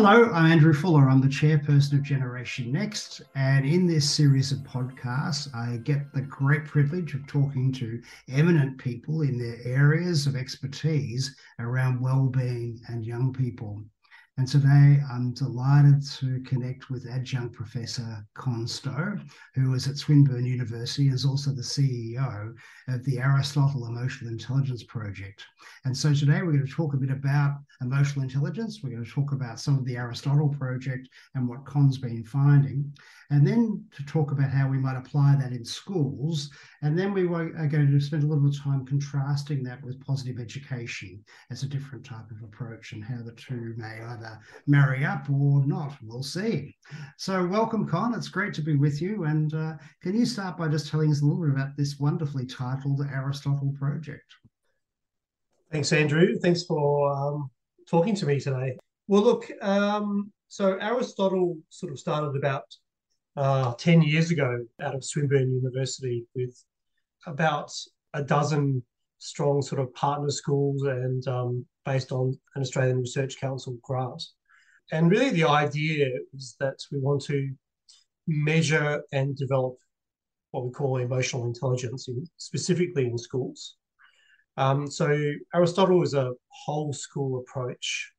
Hello, I'm Andrew Fuller. I'm the chairperson of Generation Next. And in this series of podcasts, I get the great privilege of talking to eminent people in their areas of expertise around well-being and young people. And today I'm delighted to connect with adjunct professor Con Stough, who is at Swinburne University, is also the CEO of the Aristotle Emotional Intelligence Project. And so today we're going to talk a bit about emotional intelligence. We're going to talk about some of the Aristotle project and what Con's been finding, and then to talk about how we might apply that in schools. And then we are going to spend a little bit of time contrasting that with positive education as a different type of approach and how the two may either either marry up or not. We'll see. So, welcome, Con. It's great to be with you. And uh, can you start by just telling us a little bit about this wonderfully titled Aristotle Project? Thanks, Andrew. Thanks for um, talking to me today. Well, look, um, so Aristotle sort of started about uh, 10 years ago out of Swinburne University with about a dozen strong sort of partner schools and um, based on an Australian Research Council grant. And really, the idea is that we want to measure and develop what we call emotional intelligence, in, specifically in schools. Um, so, Aristotle is a whole school approach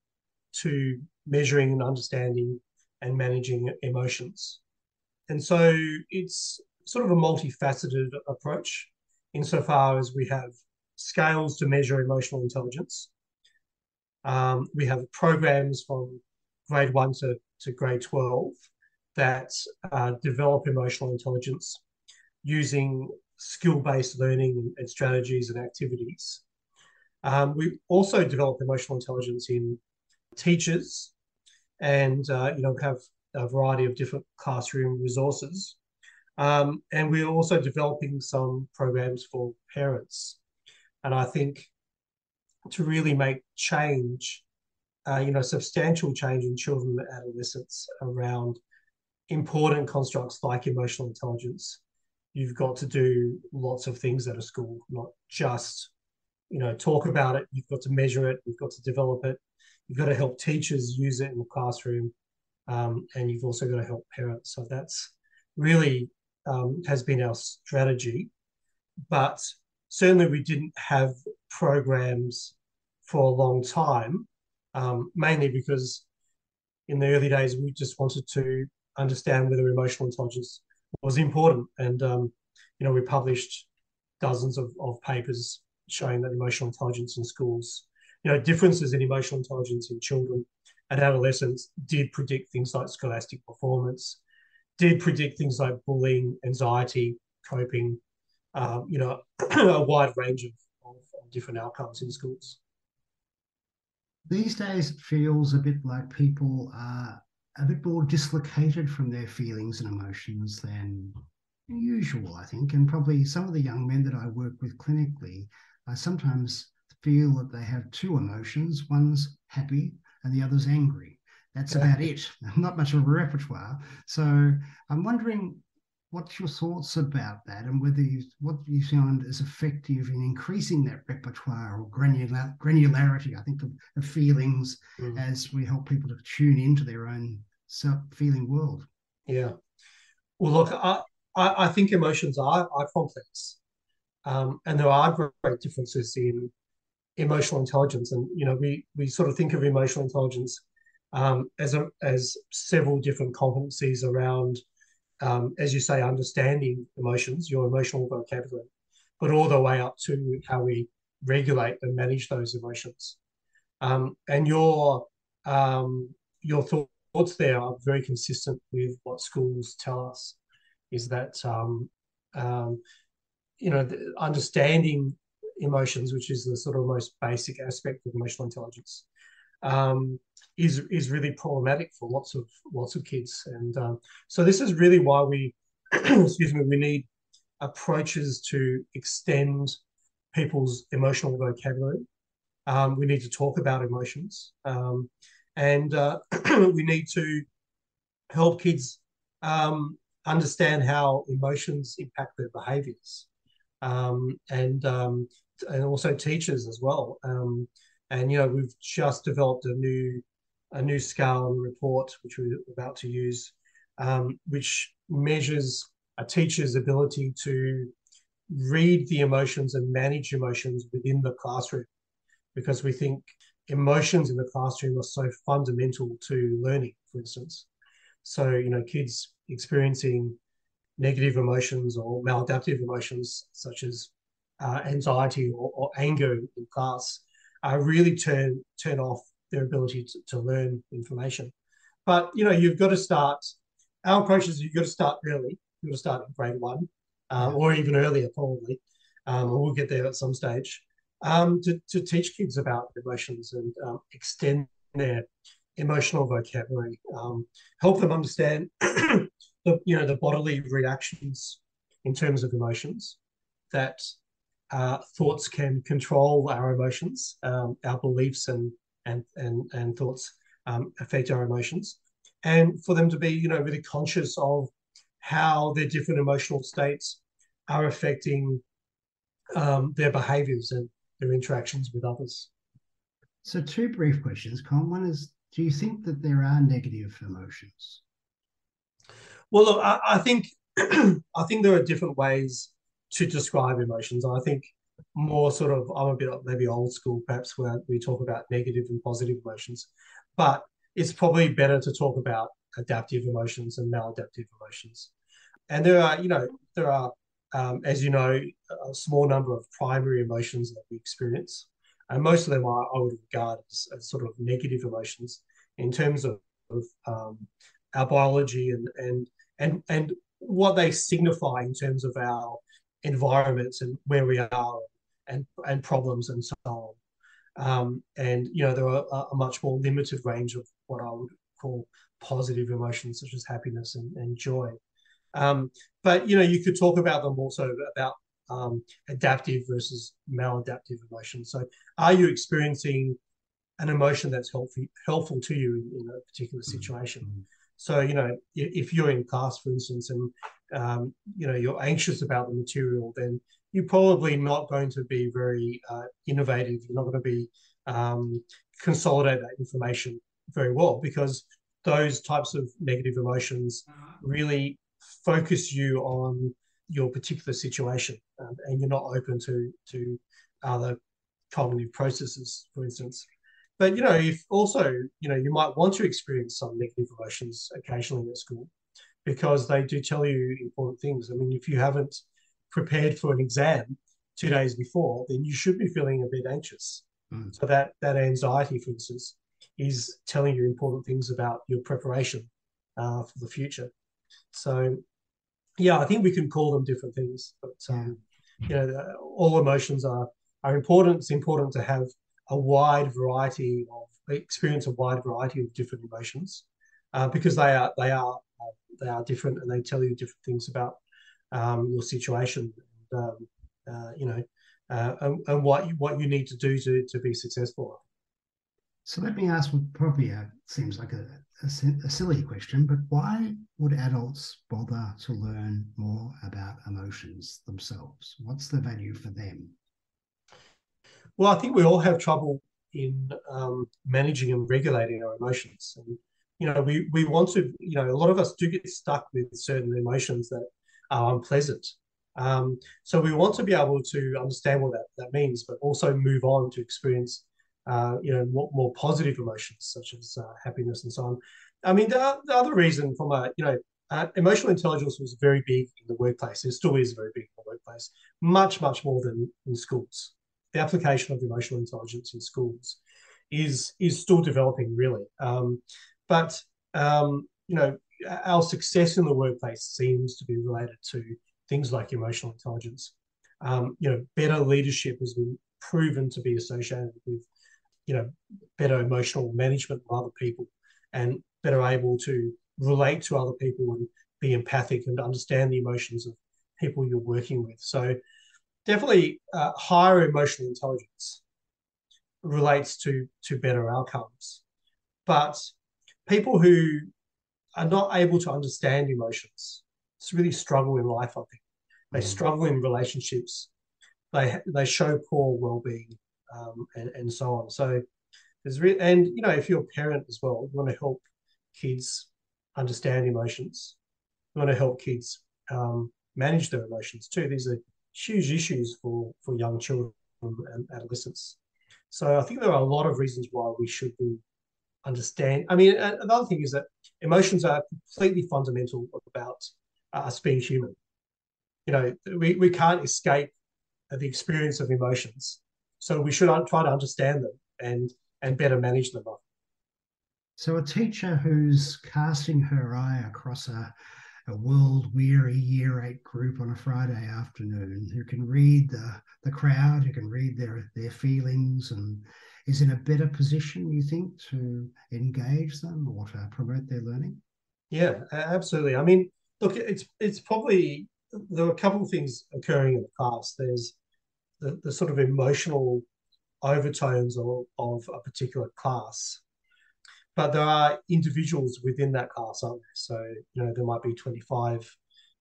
to measuring and understanding and managing emotions. And so, it's sort of a multifaceted approach insofar as we have scales to measure emotional intelligence. Um, we have programs from grade one to, to grade 12 that uh, develop emotional intelligence using skill-based learning and, and, strategies and activities. Um, we also develop emotional intelligence in teachers and uh, you know have a variety of different classroom resources. Um, and we're also developing some programs for parents and I think to really make change, uh, you know, substantial change in children and adolescents around important constructs like emotional intelligence, you've got to do lots of things at a school, not just, you know, talk about it. You've got to measure it. You've got to develop it. You've got to help teachers use it in the classroom. Um, and you've also got to help parents. So that's really um, has been our strategy. But certainly we didn't have programs for a long time, um, mainly because in the early days we just wanted to understand whether emotional intelligence was important. And, um, you know, we published dozens of, of papers showing that emotional intelligence in schools, you know, differences in emotional intelligence in children and adolescents did predict things like scholastic performance, did predict things like bullying, anxiety, coping, um, you know, a wide range of, of, of different outcomes in schools. These days, it feels a bit like people are a bit more dislocated from their feelings and emotions than usual, I think. And probably some of the young men that I work with clinically, I sometimes feel that they have two emotions one's happy and the other's angry. That's about it. Not much of a repertoire. So I'm wondering what's your thoughts about that and whether you what you find is effective in increasing that repertoire or granular, granularity i think of, of feelings mm. as we help people to tune into their own self feeling world yeah well look i i, I think emotions are are complex um, and there are great differences in emotional intelligence and you know we we sort of think of emotional intelligence um, as a as several different competencies around um, as you say, understanding emotions, your emotional vocabulary, but all the way up to how we regulate and manage those emotions. Um, and your um, your thoughts there are very consistent with what schools tell us. Is that um, um, you know understanding emotions, which is the sort of most basic aspect of emotional intelligence, um, is is really problematic for lots of lots of kids. And um, so this is really why we, excuse me, we need approaches to extend people's emotional vocabulary. Um, we need to talk about emotions, um, and uh, we need to help kids um, understand how emotions impact their behaviours, um, and um, and also teachers as well. And you know, we've just developed a new a new scale and report, which we're about to use, um, which measures a teacher's ability to read the emotions and manage emotions within the classroom because we think emotions in the classroom are so fundamental to learning, for instance. So, you know, kids experiencing negative emotions or maladaptive emotions such as uh, anxiety or, or, anger in class uh, really turn turn off their ability to, to learn information. But you know, you've got to start. Our approach is you've got to start early. You've got to start in grade one, um, or even earlier, probably. Um, we'll get there at some stage um, to, to teach kids about emotions and um, extend their emotional vocabulary, um, help them understand the you know the bodily reactions in terms of emotions, that uh, thoughts can control our emotions, um, our beliefs and and and and thoughts um, affect our emotions, and for them to be you know really conscious of how their different emotional states are affecting um, their behaviors and their interactions with others. So, two brief questions, Con. One is Do you think that there are negative emotions? Well, look, I, I think I think there are different ways to describe emotions. I think more sort of I'm a bit maybe old school, perhaps, where we talk about negative and positive emotions, but it's probably better to talk about adaptive emotions and maladaptive emotions. And there are, you know, there are um, as you know, a small number of primary emotions that we experience. And most of them are, I would regard as, as sort of negative emotions in terms of, of um, our biology and, and, and, and what they signify in terms of our environments and where we are and, and problems and so on. Um, and, you know, there are a, a, much more limited range of what I would call positive emotions, such as happiness and, and joy. Um, but you know, you could talk about them also about um, adaptive versus maladaptive emotions. So, are you experiencing an emotion that's helpful helpful to you in, in a particular mm-hmm. situation? Mm-hmm. So, you know, if you're in class, for instance, and um, you know you're anxious about the material, then you're probably not going to be very uh, innovative. You're not going to be um, consolidate that information very well because those types of negative emotions really focus you on your particular situation um, and you're not open to to other cognitive processes for instance but you know if also you know you might want to experience some negative emotions occasionally at school because they do tell you important things i mean if you haven't prepared for an exam two days before then you should be feeling a bit anxious mm. so that that anxiety for instance is telling you important things about your preparation uh, for the future so, yeah, I think we can call them different things, but um, you know, all emotions are are important. It's important to have a wide variety of experience, a wide variety of different emotions, uh, because they are they are they are different and they tell you different things about um, your situation. And, um, uh, you know, uh, and, and, what you, what you need to do to to be successful. So let me ask what probably uh, seems like a, a, a, silly question, but why would adults bother to learn more about emotions themselves? What's the value for them? Well, I think we all have trouble in um, managing and regulating our emotions. And, you know, we, we want to, you know, a lot of us do get stuck with certain emotions that are unpleasant. Um, so we want to be able to understand what that, that means, but also move on to experience uh, you know, more, more, positive emotions such as uh, happiness and so on. I mean, the, the, other reason from a, you know, uh, emotional intelligence was very big in the workplace. It still is very big in the workplace, much, much more than in schools. The application of emotional intelligence in schools is is still developing, really. Um, but um, you know, our success in the workplace seems to be related to things like emotional intelligence. Um, you know, better leadership has been proven to be associated with you know better emotional management of other people and better able to relate to other people and be empathic and understand the emotions of people you're working with so definitely uh, higher emotional intelligence relates to to better outcomes but people who are not able to understand emotions really struggle in life i think they mm. struggle in relationships they they show poor well-being um, and, and so on. So There's re- and you know, if you're a parent as well, you want to help kids understand emotions. You want to help kids um, manage their emotions too. These are huge issues for for young children and adolescents. So I think there are a lot of reasons why we should be understand. I mean, another thing is that emotions are completely fundamental about uh, us being human. You know, we, we can't escape the experience of emotions. So we should try to understand them and and better manage them. So a teacher who's casting her eye across a, a world weary year eight group on a Friday afternoon who can read the, the crowd, who can read their their feelings and is in a better position, you think, to engage them or to promote their learning? Yeah, absolutely. I mean, look, it's it's probably there are a couple of things occurring in the class. There's the, the sort of emotional overtones of, of a particular class. But there are individuals within that class, aren't there? So, you know, there might be 25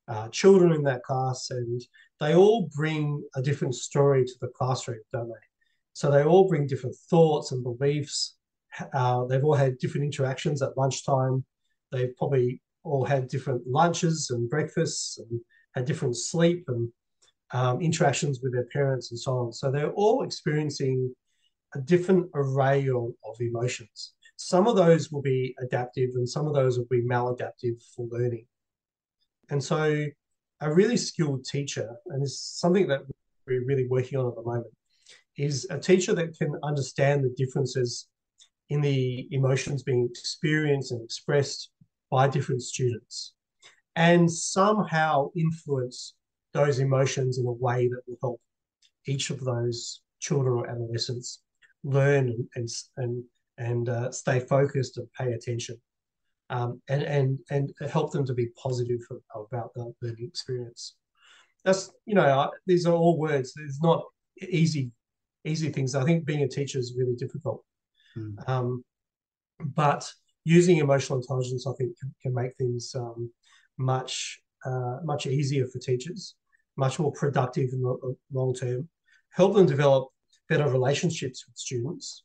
uh, children in that class, and they all bring a different story to the classroom, don't they? So they all bring different thoughts and beliefs. Uh, they've all had different interactions at lunchtime. They've probably all had different lunches and breakfasts and had different sleep and um, interactions with their parents and so on. So they're all experiencing a different array of, of emotions. Some of those will be adaptive and some of those will be maladaptive for learning. And so a really skilled teacher, and it's something that we're really working on at the moment, is a teacher that can understand the differences in the emotions being experienced and expressed by different students and somehow influence those emotions in a way that will help each of those children or adolescents learn and and and, uh, stay focused and pay attention um, and and and help them to be positive about the learning experience. That's you know these are all words. It's not easy easy things. I think being a teacher is really difficult. Mm. Um, but using emotional intelligence, I think, can, can make things um, much uh, much easier for teachers, much more productive in the long term, help them develop better relationships with students.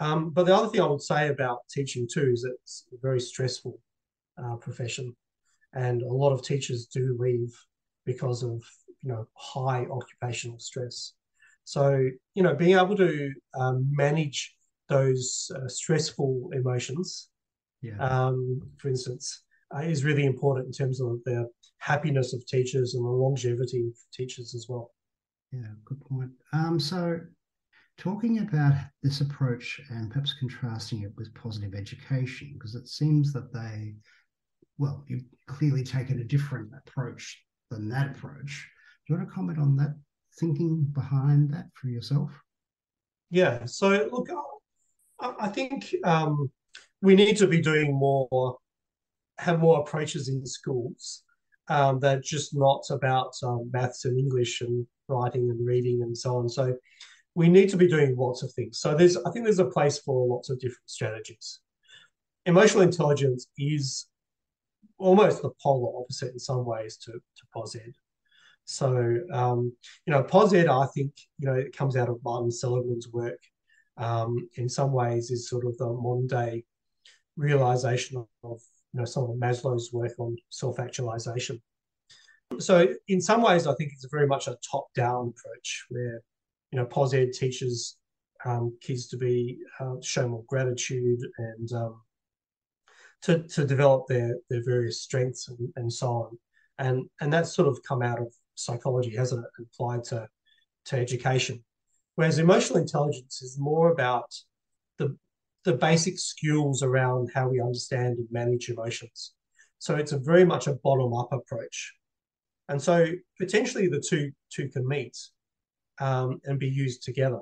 Um, but the other thing I would say about teaching too is that it's a very stressful uh, profession, and a lot of teachers do leave because of you know high occupational stress. So, you know, being able to um, manage those uh, stressful emotions, yeah. um, for instance, uh, is really important in terms of the happiness of teachers and the longevity of teachers as well. Yeah, good point. Um, so, talking about this approach and perhaps contrasting it with positive education, because it seems that they, well, you've clearly taken a different approach than that approach. Do you want to comment on that thinking behind that for yourself? Yeah. So look, I think um, we need to be doing more, have more approaches in the schools um, that just not about um, maths and English and writing and reading and so on. So we need to be doing lots of things. So there's, I think there's a place for lots of different strategies. Emotional intelligence is almost the polar opposite in some ways to, to PosEd. So, um, you know, PosEd, I think, you know, it comes out of Martin Seligman's work. Um, in some ways, is sort of the modern day realization of, you know, some of Maslow's work on self actualization. So, in some ways, I think it's very much a top down approach where, you know, PosEd teaches um, kids to be uh, show more gratitude and um, to, to develop their, their various strengths and, and so on. And, and that's sort of come out of psychology, hasn't it, applied to, to education. Whereas emotional intelligence is more about the, the basic skills around how we understand and manage emotions. So it's a very much a bottom up approach. And so potentially the two, two can meet um, and be used together.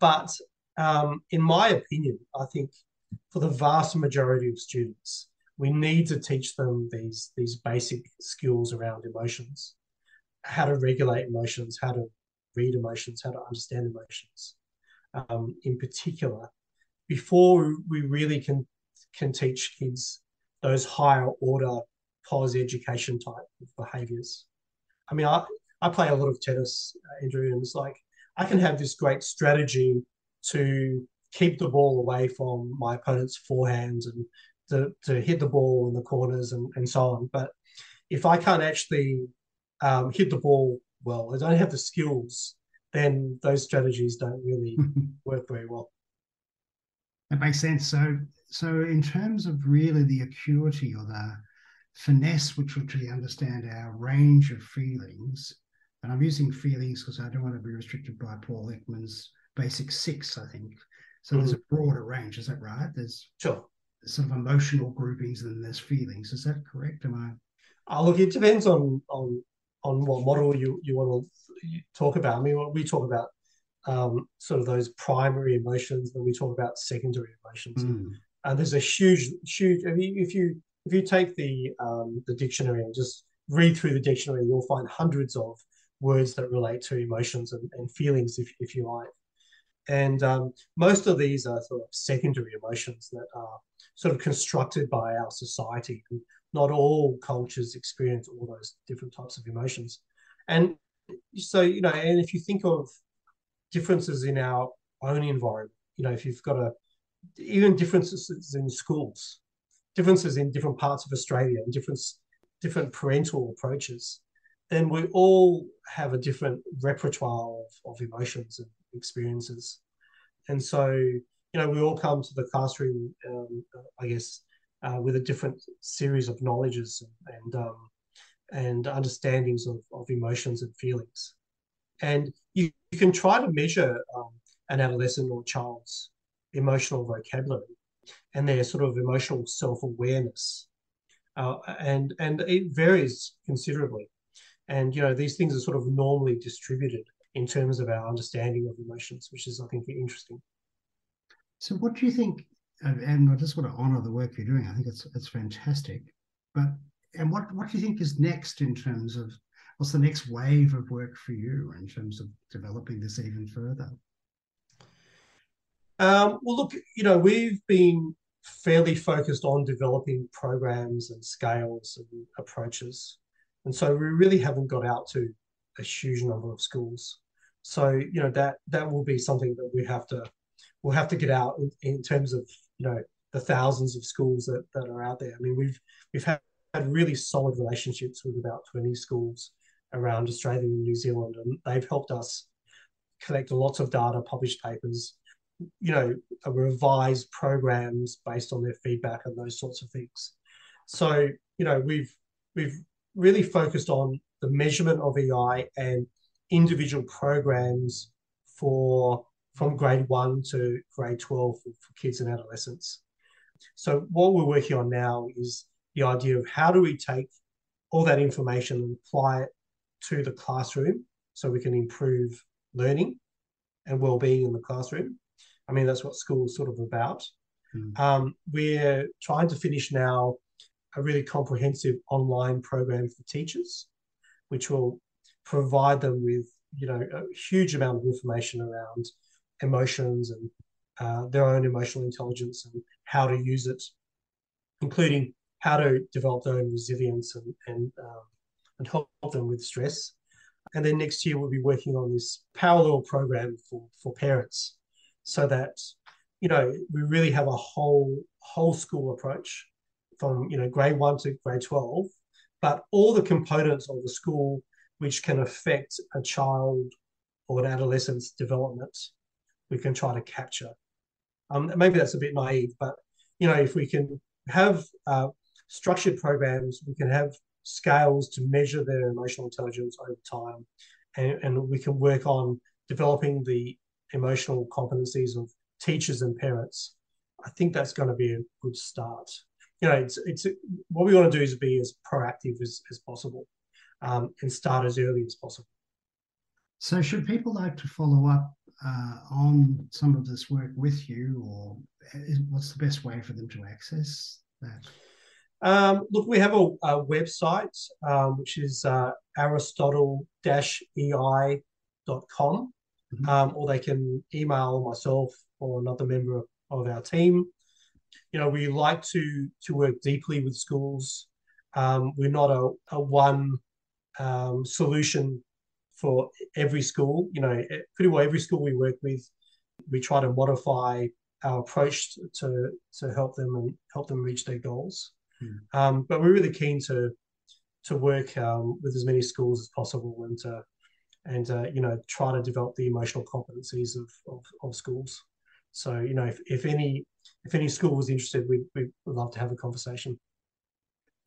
But um, in my opinion, I think for the vast majority of students, we need to teach them these, these basic skills around emotions how to regulate emotions, how to read emotions, how to understand emotions, um, in particular, before we really can can teach kids those higher order POS education type of behaviors. I mean, I, I play a lot of tennis, uh, Andrew, and it's like I can have this great strategy to keep the ball away from my opponent's forehands and to, to hit the ball in the corners and, and so on. But if I can't actually um, hit the ball well, I don't have the skills, then those strategies don't really work very well. That makes sense. So, so in terms of really the acuity or the finesse, which would really understand our range of feelings, and I'm using feelings because I don't want to be restricted by Paul Ekman's basic six, I think. So mm-hmm. there's a broader range, is that right? There's sure sort of emotional groupings and there's feelings. Is that correct? Am I? Oh, look, it depends on on on what model you you want to talk about. I mean, we talk about um, sort of those primary emotions, then we talk about secondary emotions. Mm. And there's a huge, huge. If you if you, if you take the um, the dictionary and just read through the dictionary, you'll find hundreds of words that relate to emotions and, and feelings, if if you like. And um, most of these are sort of secondary emotions that are sort of constructed by our society. And not all cultures experience all those different types of emotions. And so, you know, and if you think of differences in our own environment, you know, if you've got a, even differences in schools, differences in different parts of Australia and different, different parental approaches, then we all have a different repertoire of, of emotions and experiences. And so, you know, we all come to the classroom, um, I guess, uh, with a different series of knowledges and um, and understandings of, of emotions and feelings. And you, you can try to measure um, an adolescent or child's emotional vocabulary and their sort of emotional self-awareness. Uh, and and it varies considerably. And you know, these things are sort of normally distributed in terms of our understanding of emotions, which is, I think, interesting. So, what do you think? And I just want to honour the work you're doing. I think it's it's fantastic. But and what what do you think is next in terms of what's the next wave of work for you in terms of developing this even further? Um, well, look, you know, we've been fairly focused on developing programs and scales and approaches, and so we really haven't got out to a huge number of schools. So you know that that will be something that we have to we'll have to get out in, in terms of you know the thousands of schools that, that are out there. I mean, we've we've had, really solid relationships with about 20 schools around Australia and New Zealand, and they've helped us collect lots of data, publish papers, you know, revise programs based on their feedback and those sorts of things. So, you know, we've we've really focused on the measurement of EI and individual programs for from grade one to grade 12 for, for kids and adolescents. So what we're working on now is the idea of how do we take all that information and apply it to the classroom so we can improve learning and well-being in the classroom. I mean, that's what school is sort of about. Mm. Um, we're trying to finish now a really comprehensive online program for teachers, which will provide them with you know a huge amount of information around emotions and uh, their own emotional intelligence and how to use it, including how to develop their own resilience and and, um, and help them with stress. And then next year we'll be working on this parallel program for for parents, so that you know we really have a whole whole school approach from you know grade one to grade twelve, but all the components of the school which can affect a child or an adolescent's development, we can try to capture. Um, maybe that's a bit naive, but you know, if we can have uh, structured programs, we can have scales to measure their emotional intelligence over time, and, and we can work on developing the emotional competencies of teachers and parents. I think that's going to be a good start. You know, it's it's what we want to do is be as proactive as, as possible um, and start as early as possible. So, should people like to follow up uh, on some of this work with you, or is, what's the best way for them to access that? Um, look, we have a, a website um, which is uh, aristotle-ei.com, mm-hmm. um, or they can email myself or another member of our team. You know, we like to to work deeply with schools. Um, we're not a, a one um, solution for every school. You know, pretty well every school we work with, we try to modify our approach to to help them and help them reach their goals. Mm. Um, but we're really keen to to work um, with as many schools as possible and to and uh, you know try to develop the emotional competencies of, of, of schools. So you know if, if any if any school was interested, we we would love to have a conversation.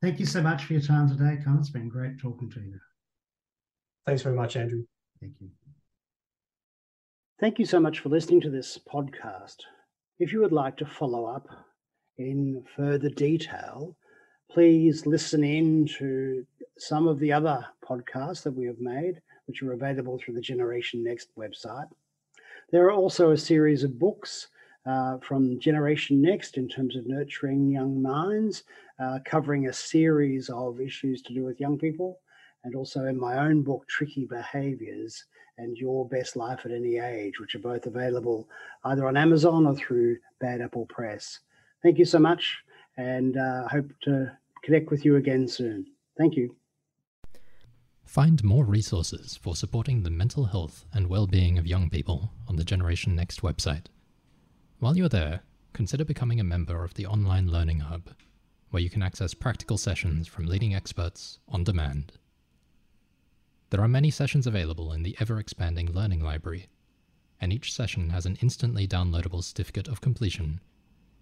Thank you so much for your time today, Con. It's been great talking to you. Thanks very much, Andrew. Thank you. Thank you so much for listening to this podcast. If you would like to follow up in further detail, please listen in to some of the other podcasts that we have made, which are available through the Generation Next website. There are also a series of books uh, from Generation Next in terms of nurturing young minds, uh, covering a series of issues to do with young people, and also in my own book, Tricky Behaviors and Your Best Life at Any Age, which are both available either on Amazon or through Bad Apple Press. Thank you so much, and uh, hope to connect with you again soon. Thank you. Find more resources for supporting the mental health and well-being of young people on the Generation Next website. While you're there, consider becoming a member of the Online Learning Hub, where you can access practical sessions from leading experts on demand. There are many sessions available in the ever-expanding Learning Library, and each session has an instantly downloadable certificate of completion,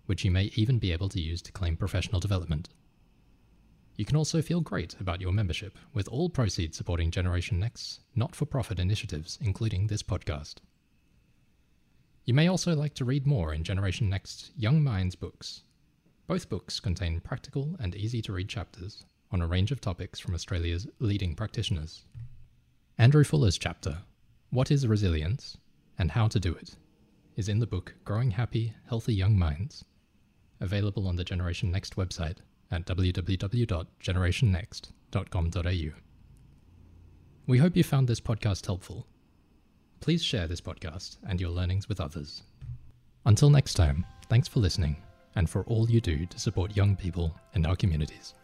which you may even be able to use to claim professional development. You can also feel great about your membership, with all proceeds supporting Generation Next's not for profit initiatives, including this podcast. You may also like to read more in Generation Next's Young Minds books. Both books contain practical and easy to read chapters on a range of topics from Australia's leading practitioners. Andrew Fuller's chapter, What is Resilience and How to Do It, is in the book Growing Happy, Healthy Young Minds, available on the Generation Next website at www.generationnext.com.au. We hope you found this podcast helpful. Please share this podcast and your learnings with others. Until next time, thanks for listening and for all you do to support young people in our communities.